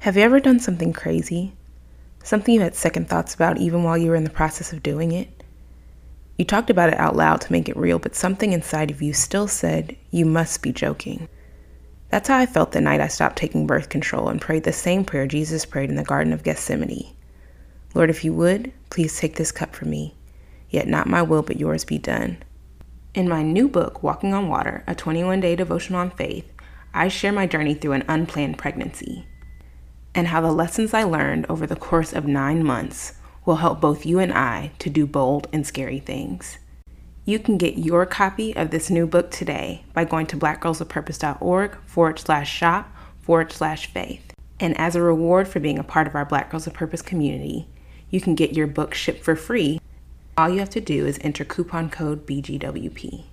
Have you ever done something crazy? Something you had second thoughts about even while you were in the process of doing it? You talked about it out loud to make it real, but something inside of you still said, You must be joking. That's how I felt the night I stopped taking birth control and prayed the same prayer Jesus prayed in the Garden of Gethsemane Lord, if you would, please take this cup from me, yet not my will but yours be done. In my new book, Walking on Water, a 21 day devotion on faith, I share my journey through an unplanned pregnancy and how the lessons I learned over the course of nine months will help both you and I to do bold and scary things. You can get your copy of this new book today by going to blackgirlsofpurpose.org forward slash shop forward slash faith. And as a reward for being a part of our Black Girls of Purpose community, you can get your book shipped for free all you have to do is enter coupon code BGWP.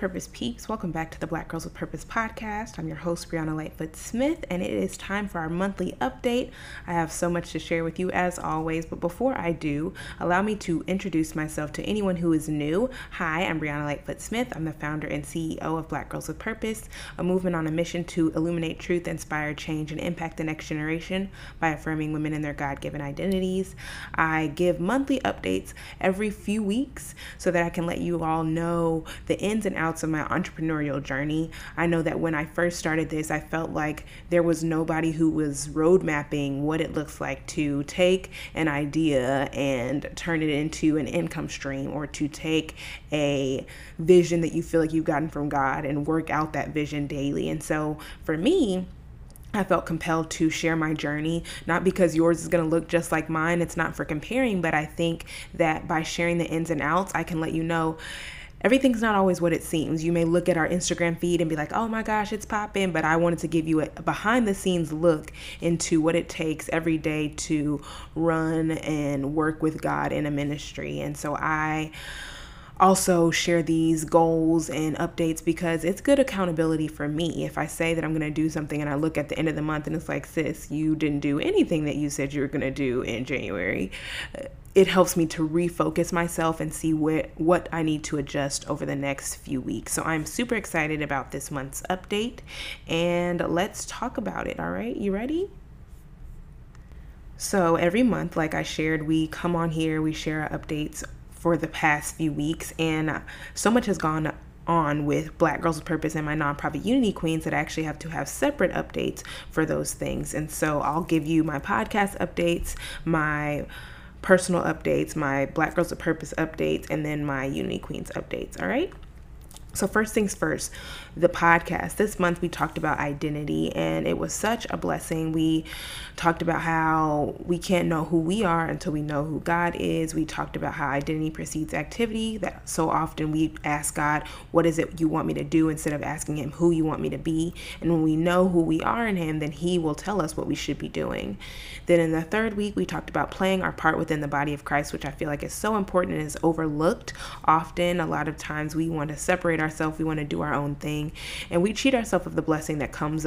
Purpose Peeps. Welcome back to the Black Girls with Purpose podcast. I'm your host, Brianna Lightfoot Smith, and it is time for our monthly update. I have so much to share with you as always, but before I do, allow me to introduce myself to anyone who is new. Hi, I'm Brianna Lightfoot Smith. I'm the founder and CEO of Black Girls with Purpose, a movement on a mission to illuminate truth, inspire change, and impact the next generation by affirming women in their God given identities. I give monthly updates every few weeks so that I can let you all know the ins and outs of my entrepreneurial journey. I know that when I first started this, I felt like there was nobody who was road mapping what it looks like to take an idea and turn it into an income stream or to take a vision that you feel like you've gotten from God and work out that vision daily. And so for me, I felt compelled to share my journey, not because yours is going to look just like mine. It's not for comparing, but I think that by sharing the ins and outs, I can let you know everything's not always what it seems. You may look at our Instagram feed and be like, oh my gosh, it's popping. But I wanted to give you a behind the scenes look into what it takes every day to run and work with God in a ministry. And so I also share these goals and updates because it's good accountability for me. If I say that I'm going to do something and I look at the end of the month and it's like, sis, you didn't do anything that you said you were going to do in January, it helps me to refocus myself and see where, what I need to adjust over the next few weeks. So I'm super excited about this month's update and let's talk about it. All right, you ready? So every month, like I shared, we come on here, we share our updates for the past few weeks, and so much has gone on with Black Girls with Purpose and my nonprofit Unity Queens that I actually have to have separate updates for those things. And so I'll give you my podcast updates, my personal updates, my Black Girls of Purpose updates, and then my Unity Queens updates. All right. So, first things first, the podcast. This month we talked about identity, and it was such a blessing. We talked about how we can't know who we are until we know who God is. We talked about how identity precedes activity, that so often we ask God, What is it you want me to do, instead of asking Him who you want me to be. And when we know who we are in Him, then He will tell us what we should be doing. Then in the third week, we talked about playing our part within the body of Christ, which I feel like is so important and is overlooked often. A lot of times we want to separate ourselves, we want to do our own thing, and we cheat ourselves of the blessing that comes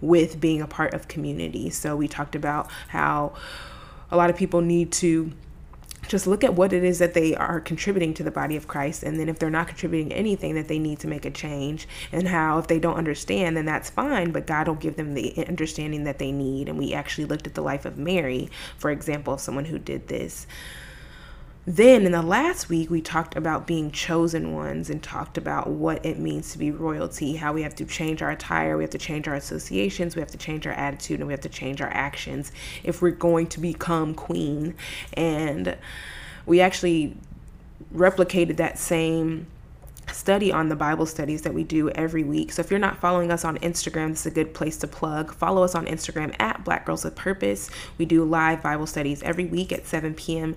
with being a part of community. So we talked about how a lot of people need to just look at what it is that they are contributing to the body of Christ. And then if they're not contributing anything, that they need to make a change. And how if they don't understand, then that's fine, but God will give them the understanding that they need. And we actually looked at the life of Mary, for example, of someone who did this. Then in the last week, we talked about being chosen ones and talked about what it means to be royalty, how we have to change our attire, we have to change our associations, we have to change our attitude, and we have to change our actions if we're going to become queen. And we actually replicated that same study on the Bible studies that we do every week. So if you're not following us on Instagram, this is a good place to plug. Follow us on Instagram at Black Girls with Purpose. We do live Bible studies every week at 7 p.m.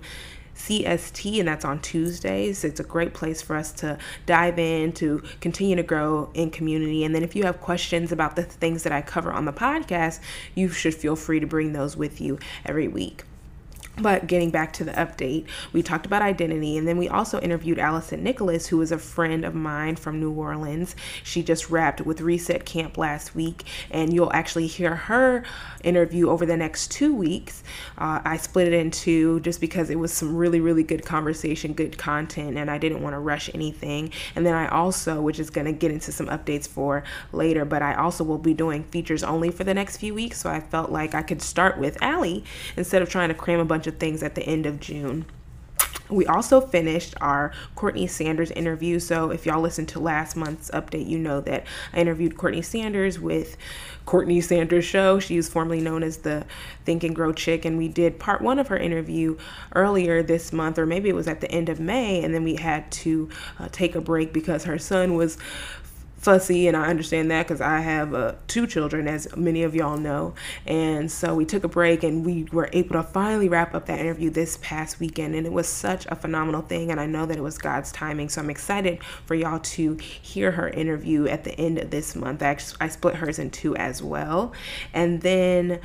CST, and that's on Tuesdays. It's a great place for us to dive in, to continue to grow in community. And then if you have questions about the things that I cover on the podcast, you should feel free to bring those with you every week. But getting back to the update, we talked about identity, and then we also interviewed Allison Nicholas, who is a friend of mine from New Orleans. She just wrapped with Reset Camp last week, and you'll actually hear her interview over the next two weeks. Uh, I split it in two just because it was some really, really good conversation, good content, and I didn't want to rush anything. And then I also, which is going to get into some updates for later, but I also will be doing features only for the next few weeks. So I felt like I could start with Allie instead of trying to cram a bunch bunch of things at the end of June. We also finished our Courtney Sanders interview. So, if y'all listened to last month's update, you know that I interviewed Courtney Sanders with Courtney Sanders Show. She is formerly known as the Think and Grow Chick. And we did part one of her interview earlier this month, or maybe it was at the end of May. And then we had to uh, take a break because her son was fussy, and I understand that because I have uh, two children, as many of y'all know. And so we took a break and we were able to finally wrap up that interview this past weekend. And it was such a phenomenal thing. And I know that it was God's timing. So I'm excited for y'all to hear her interview at the end of this month. I, actually, I split hers in two as well. And then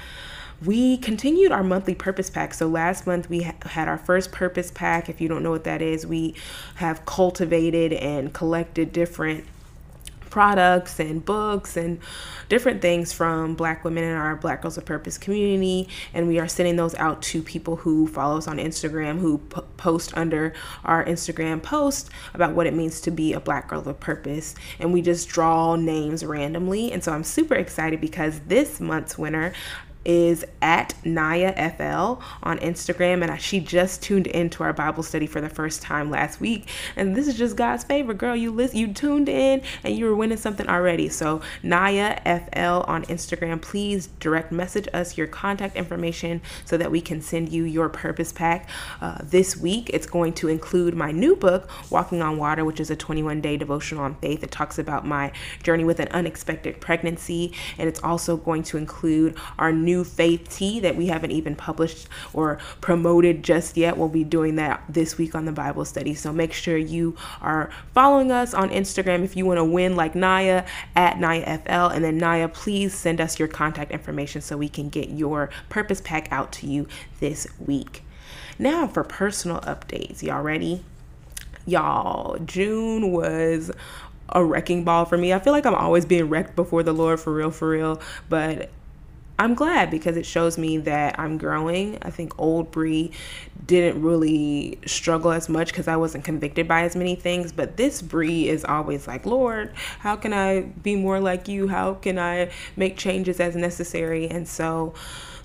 we continued our monthly purpose pack. So last month we ha- had our first purpose pack. If you don't know what that is, we have cultivated and collected different products and books and different things from black women in our black girls of purpose community. And we are sending those out to people who follow us on instagram who p- post under our instagram post about what it means to be a black girl of purpose. And we just draw names randomly. And so i'm super excited because this month's winner is at Naya FL on Instagram, and she just tuned into our Bible study for the first time last week. And this is just God's favor, girl. You list, you tuned in, and you were winning something already. So Naya FL on Instagram, please direct message us your contact information so that we can send you your purpose pack. Uh, this week, it's going to include my new book, Walking on Water, which is a 21 day devotional on faith. It talks about my journey with an unexpected pregnancy, and it's also going to include our new new faith tea that we haven't even published or promoted just yet. We'll be doing that this week on the Bible study. So make sure you are following us on Instagram if you want to win like Naya at NayaFL. And then Naya, please send us your contact information so we can get your purpose pack out to you this week. Now for personal updates. Y'all ready? Y'all, June was a wrecking ball for me. I feel like I'm always being wrecked before the Lord for real, for real. But I'm glad because it shows me that I'm growing. I think old Bree didn't really struggle as much because I wasn't convicted by as many things. But this Bree is always like, Lord, how can I be more like you? How can I make changes as necessary? And so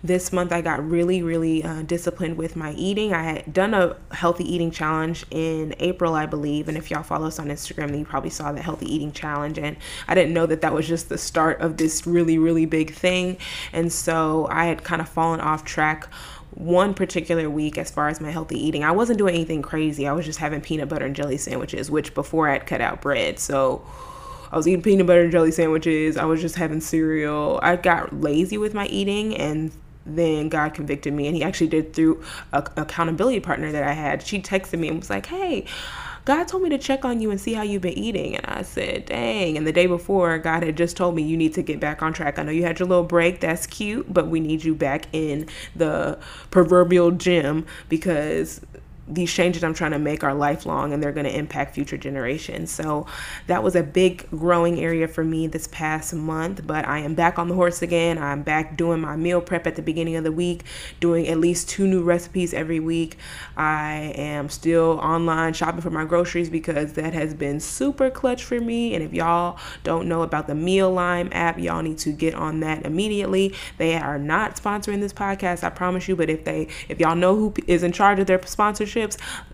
this month I got really, really uh, disciplined with my eating. I had done a healthy eating challenge in April, I believe. And if y'all follow us on Instagram, then you probably saw the healthy eating challenge. And I didn't know that that was just the start of this really, really big thing. And so I had kind of fallen off track one particular week as far as my healthy eating. I wasn't doing anything crazy. I was just having peanut butter and jelly sandwiches, which before I'd cut out bread. So I was eating peanut butter and jelly sandwiches. I was just having cereal. I got lazy with my eating and then God convicted me. And he actually did through a accountability partner that I had. She texted me and was like, hey, God told me to check on you and see how you've been eating. And I said, dang. And the day before, God had just told me you need to get back on track. I know you had your little break. That's cute, but we need you back in the proverbial gym because these changes I'm trying to make are lifelong and they're going to impact future generations. So that was a big growing area for me this past month, but I am back on the horse again. I'm back doing my meal prep at the beginning of the week, doing at least two new recipes every week. I am still online shopping for my groceries because that has been super clutch for me. And if y'all don't know about the Mealime app, y'all need to get on that immediately. They are not sponsoring this podcast, I promise you, but if they if y'all know who is in charge of their sponsorship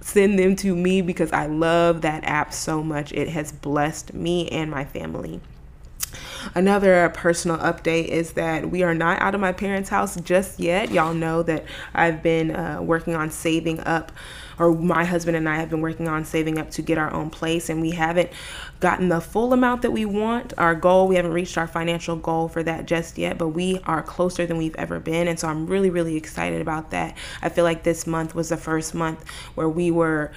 send them to me because I love that app so much. It has blessed me and my family. Another personal update is that we are not out of my parents' house just yet. Y'all know that I've been uh, working on saving up, or my husband and I have been working on saving up to get our own place, and we haven't gotten the full amount that we want. Our goal, we haven't reached our financial goal for that just yet, but we are closer than we've ever been. And so I'm really, really excited about that. I feel like this month was the first month where we were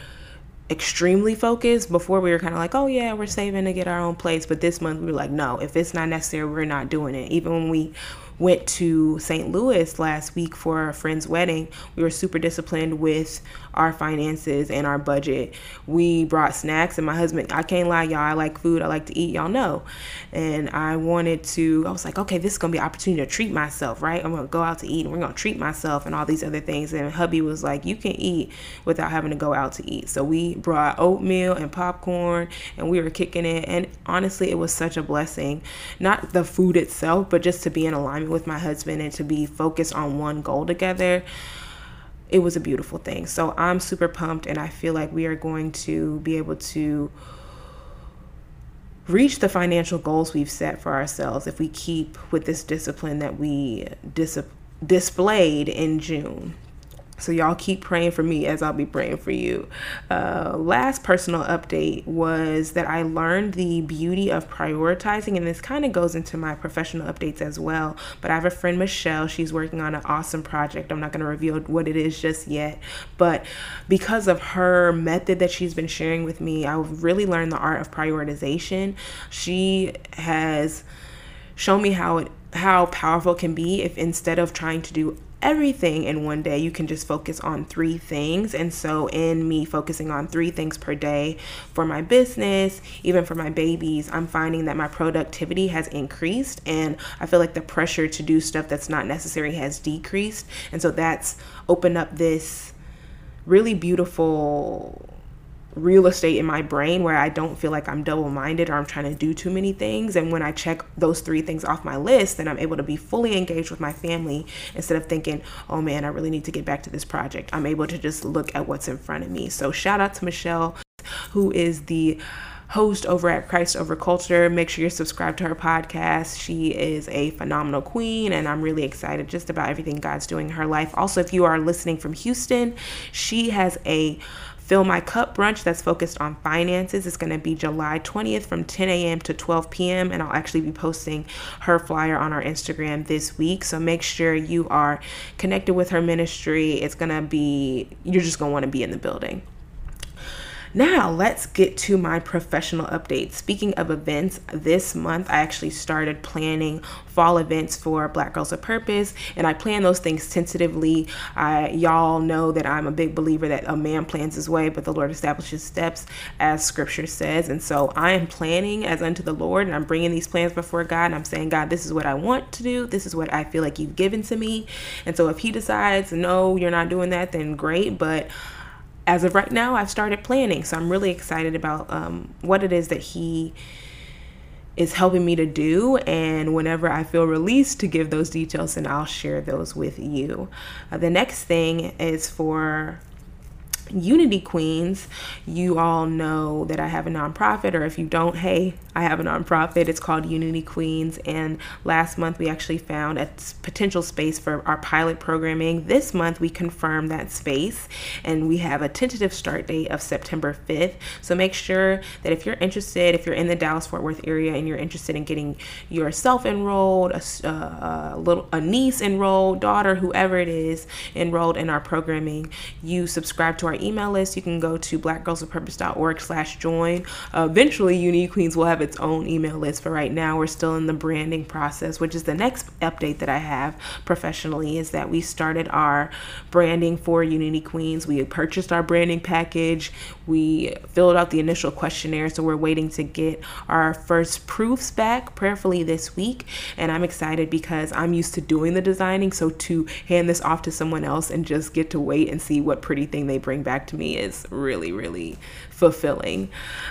extremely focused. Before we were kind of like, oh yeah, we're saving to get our own place. But this month we were like, no, if it's not necessary, we're not doing it. Even when we went to St. Louis last week for a friend's wedding, we were super disciplined with our finances and our budget. We brought snacks, and my husband, I can't lie, y'all, I like food, I like to eat, y'all know. And I wanted to, I was like, okay, this is gonna be an opportunity to treat myself, right? I'm gonna go out to eat and we're gonna treat myself and all these other things. And hubby was like, you can eat without having to go out to eat. So we brought oatmeal and popcorn and we were kicking it. And honestly, it was such a blessing. Not the food itself, but just to be in alignment with my husband and to be focused on one goal together it was a beautiful thing. So I'm super pumped, and I feel like we are going to be able to reach the financial goals we've set for ourselves if we keep with this discipline that we dis- displayed in June. So y'all keep praying for me as I'll be praying for you. Uh, last personal update was that I learned the beauty of prioritizing, and this kind of goes into my professional updates as well. But I have a friend, Michelle. She's working on an awesome project. I'm not going to reveal what it is just yet, but because of her method that she's been sharing with me, I've really learned the art of prioritization. She has shown me how it how powerful it can be if instead of trying to do everything in one day. You can just focus on three things. And so, in me focusing on three things per day for my business, even for my babies, I'm finding that my productivity has increased. And I feel like the pressure to do stuff that's not necessary has decreased. And so, that's opened up this really beautiful real estate in my brain where I don't feel like I'm double minded or I'm trying to do too many things. And when I check those three things off my list, then I'm able to be fully engaged with my family instead of thinking, oh man, I really need to get back to this project. I'm able to just look at what's in front of me. So shout out to Michelle, who is the host over at Christ Over Culture. Make sure you're subscribed to her podcast. She is a phenomenal queen, and I'm really excited just about everything God's doing in her life. Also, if you are listening from Houston, she has a Fill My Cup brunch that's focused on finances. It's going to be July 20th from 10 a.m. to 12 p.m. And I'll actually be posting her flyer on our Instagram this week. So make sure you are connected with her ministry. It's going to be, you're just going to want to be in the building. Now, let's get to my professional updates. Speaking of events, this month I actually started planning fall events for Black Girls of Purpose, and I plan those things tentatively. I, y'all know that I'm a big believer that a man plans his way, but the Lord establishes steps, as Scripture says. And so I am planning as unto the Lord, and I'm bringing these plans before God, and I'm saying, God, this is what I want to do. This is what I feel like you've given to me. And so if He decides, no, you're not doing that, then great. But as of right now, I've started planning. So I'm really excited about um, what it is that he is helping me to do. And whenever I feel released to give those details, then I'll share those with you. Uh, the next thing is for Unity Queens, you all know that I have a nonprofit, or if you don't, hey, I have a nonprofit. It's called Unity Queens. And last month we actually found a potential space for our pilot programming. This month we confirmed that space, and we have a tentative start date of September 5th. So make sure that if you're interested, if you're in the Dallas Fort Worth area and you're interested in getting yourself enrolled, a, a little a niece enrolled, daughter, whoever it is, enrolled in our programming, you subscribe to our email list, you can go to blackgirlsofpurpose.org slash join. Uh, eventually, Unity Queens will have its own email list, but right now we're still in the branding process, which is the next update that I have professionally is that we started our branding for Unity Queens. We purchased our branding package. We filled out the initial questionnaire, so we're waiting to get our first proofs back, prayerfully this week. And I'm excited because I'm used to doing the designing, so to hand this off to someone else and just get to wait and see what pretty thing they bring back to me is really, really fulfilling.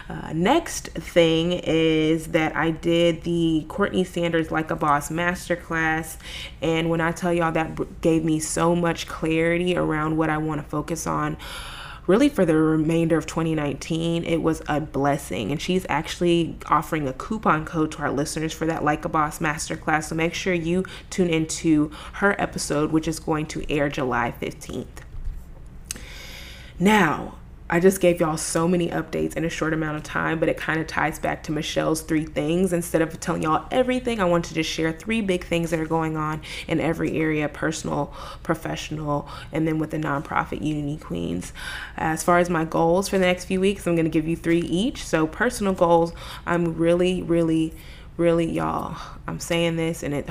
Uh, next thing is that I did the Courtney Sanders Like a Boss Masterclass. And when I tell y'all that gave me so much clarity around what I want to focus on really for the remainder of 2019, it was a blessing. And she's actually offering a coupon code to our listeners for that Like a Boss Masterclass. So make sure you tune into her episode, which is going to air July 15th. Now, I just gave y'all so many updates in a short amount of time, but it kind of ties back to Michelle's three things. Instead of telling y'all everything, I want to just share three big things that are going on in every area personal, professional, and then with the nonprofit Unity Queens. As far as my goals for the next few weeks, I'm going to give you three each. So, personal goals, I'm really, really, really, y'all, I'm saying this and it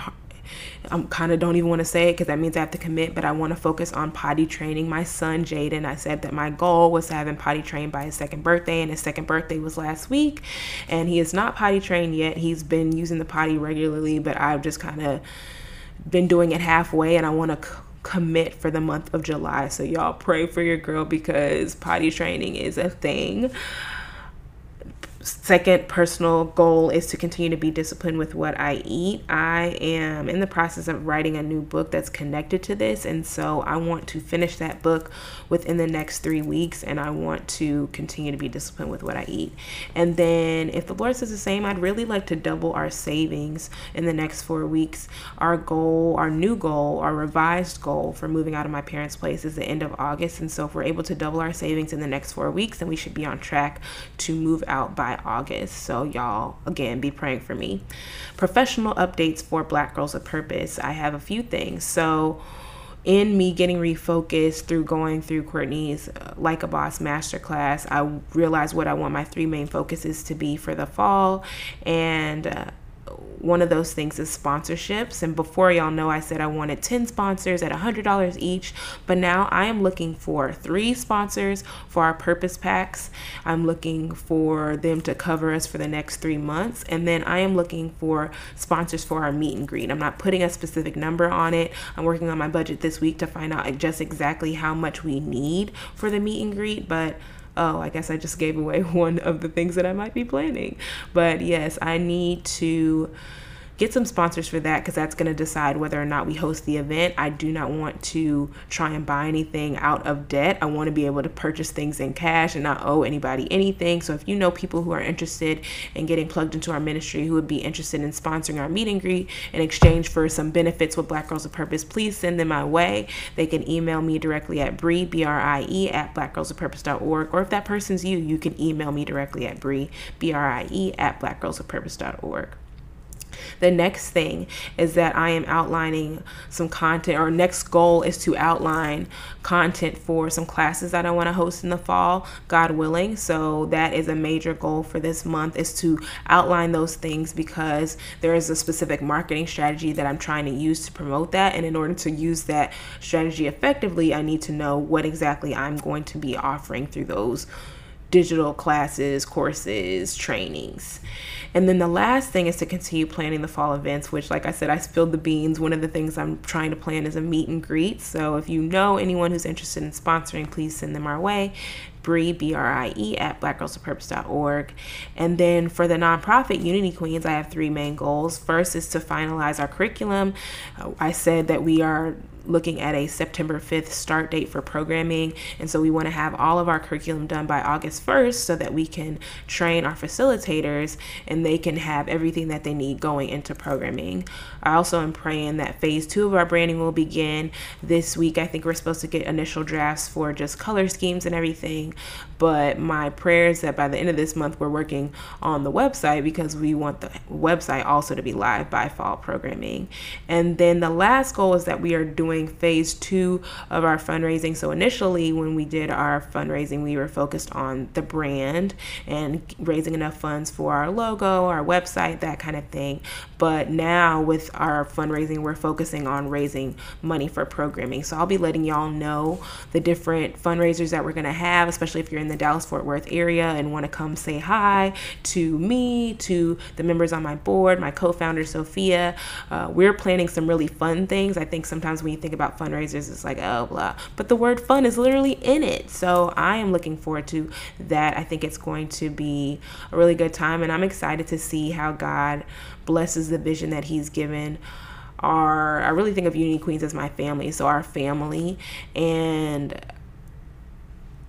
I kind of don't even want to say it because that means I have to commit, but I want to focus on potty training my son, Jaden. I said that my goal was to have him potty trained by his second birthday, and his second birthday was last week. And he is not potty trained yet. He's been using the potty regularly, but I've just kind of been doing it halfway, and I want to. C- commit for the month of July. So y'all pray for your girl because potty training is a thing second personal goal is to continue to be disciplined with what I eat. I am in the process of writing a new book that's connected to this, and so I want to finish that book within the next three weeks, and I want to continue to be disciplined with what I eat. And then, if the Lord says the same, I'd really like to double our savings in the next four weeks. Our goal, our new goal, our revised goal for moving out of my parents' place is the end of August, and so if we're able to double our savings in the next four weeks, then we should be on track to move out by August. So, y'all, again, be praying for me. Professional updates for Black Girls of Purpose. I have a few things. So, in me getting refocused through going through Courtney's uh, Like a Boss masterclass, I realized what I want my three main focuses to be for the fall. And uh, one of those things is sponsorships. And before y'all know, I said I wanted 10 sponsors at $100 each, but now I am looking for three sponsors for our purpose packs. I'm looking for them to cover us for the next three months. And then I am looking for sponsors for our meet and greet. I'm not putting a specific number on it. I'm working on my budget this week to find out just exactly how much we need for the meet and greet, but oh, I guess I just gave away one of the things that I might be planning. But yes, I need to get some sponsors for that because that's going to decide whether or not we host the event. I do not want to try and buy anything out of debt. I want to be able to purchase things in cash and not owe anybody anything. So if you know people who are interested in getting plugged into our ministry who would be interested in sponsoring our meet and greet in exchange for some benefits with Black Girls of Purpose, please send them my way. They can email me directly at Brie, B R I E, at blackgirlsofpurpose.org. Or if that person's you, you can email me directly at Brie, B R I E, at blackgirlsofpurpose.org. The next thing is that I am outlining some content, or next goal is to outline content for some classes that I want to host in the fall, God willing. So that is a major goal for this month is to outline those things because there is a specific marketing strategy that I'm trying to use to promote that. And in order to use that strategy effectively, I need to know what exactly I'm going to be offering through those digital classes, courses, trainings. And then the last thing is to continue planning the fall events, which, like I said, I spilled the beans. One of the things I'm trying to plan is a meet and greet. So if you know anyone who's interested in sponsoring, please send them our way. Brie, B R I E, at blackgirlsofpurpose.org. And then for the nonprofit Unity Queens, I have three main goals. First is to finalize our curriculum. Uh, I said that we are looking at a September 5th start date for programming. And so we want to have all of our curriculum done by August 1st so that we can train our facilitators and they can have everything that they need going into programming. I also am praying that phase two of our branding will begin this week. I think we're supposed to get initial drafts for just color schemes and everything. But my prayer is that by the end of this month, we're working on the website because we want the website also to be live by fall programming. And then the last goal is that we are doing doing phase two of our fundraising. So initially, when we did our fundraising, we were focused on the brand and raising enough funds for our logo, our website, that kind of thing. But now with our fundraising, we're focusing on raising money for programming. So I'll be letting y'all know the different fundraisers that we're going to have, especially if you're in the Dallas Fort Worth area and want to come say hi to me, to the members on my board, my co founder, Sophia. Uh, we're planning some really fun things. I think sometimes you think about fundraisers, it's like, oh, blah. But the word fun is literally in it. So I am looking forward to that. I think it's going to be a really good time. And I'm excited to see how God blesses the vision that He's given our I really think of Unity Queens as my family. So our family and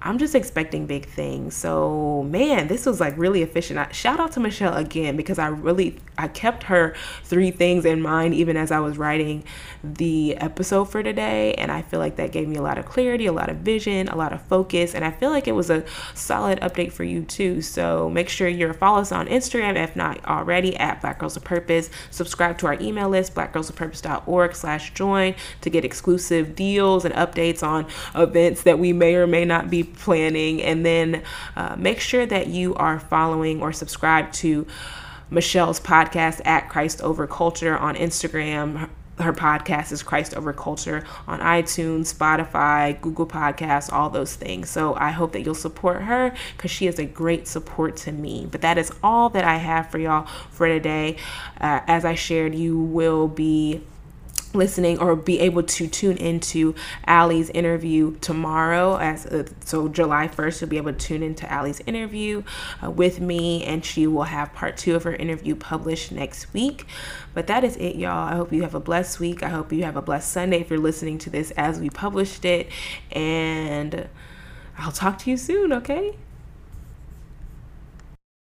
I'm just expecting big things. So, man, this was like really efficient. I, shout out to Michelle again because I really I kept her three things in mind even as I was writing the episode for today, and I feel like that gave me a lot of clarity, a lot of vision, a lot of focus, and I feel like it was a solid update for you too. So, make sure you're follow us on Instagram if not already at Black Girls of Purpose. Subscribe to our email list blackgirlsofpurpose.org/join to get exclusive deals and updates on events that we may or may not be planning. And then uh, make sure that you are following or subscribed to Michelle's podcast at Christ Over Culture on Instagram. Her podcast is Christ Over Culture on iTunes, Spotify, Google Podcasts, all those things. So I hope that you'll support her because she is a great support to me. But that is all that I have for y'all for today. Uh, as I shared, you will be listening or be able to tune into Allie's interview tomorrow as uh, so July 1st you'll be able to tune into Allie's interview uh, with me and she will have part 2 of her interview published next week. But that is it y'all. I hope you have a blessed week. I hope you have a blessed Sunday if you're listening to this as we published it. And I'll talk to you soon okay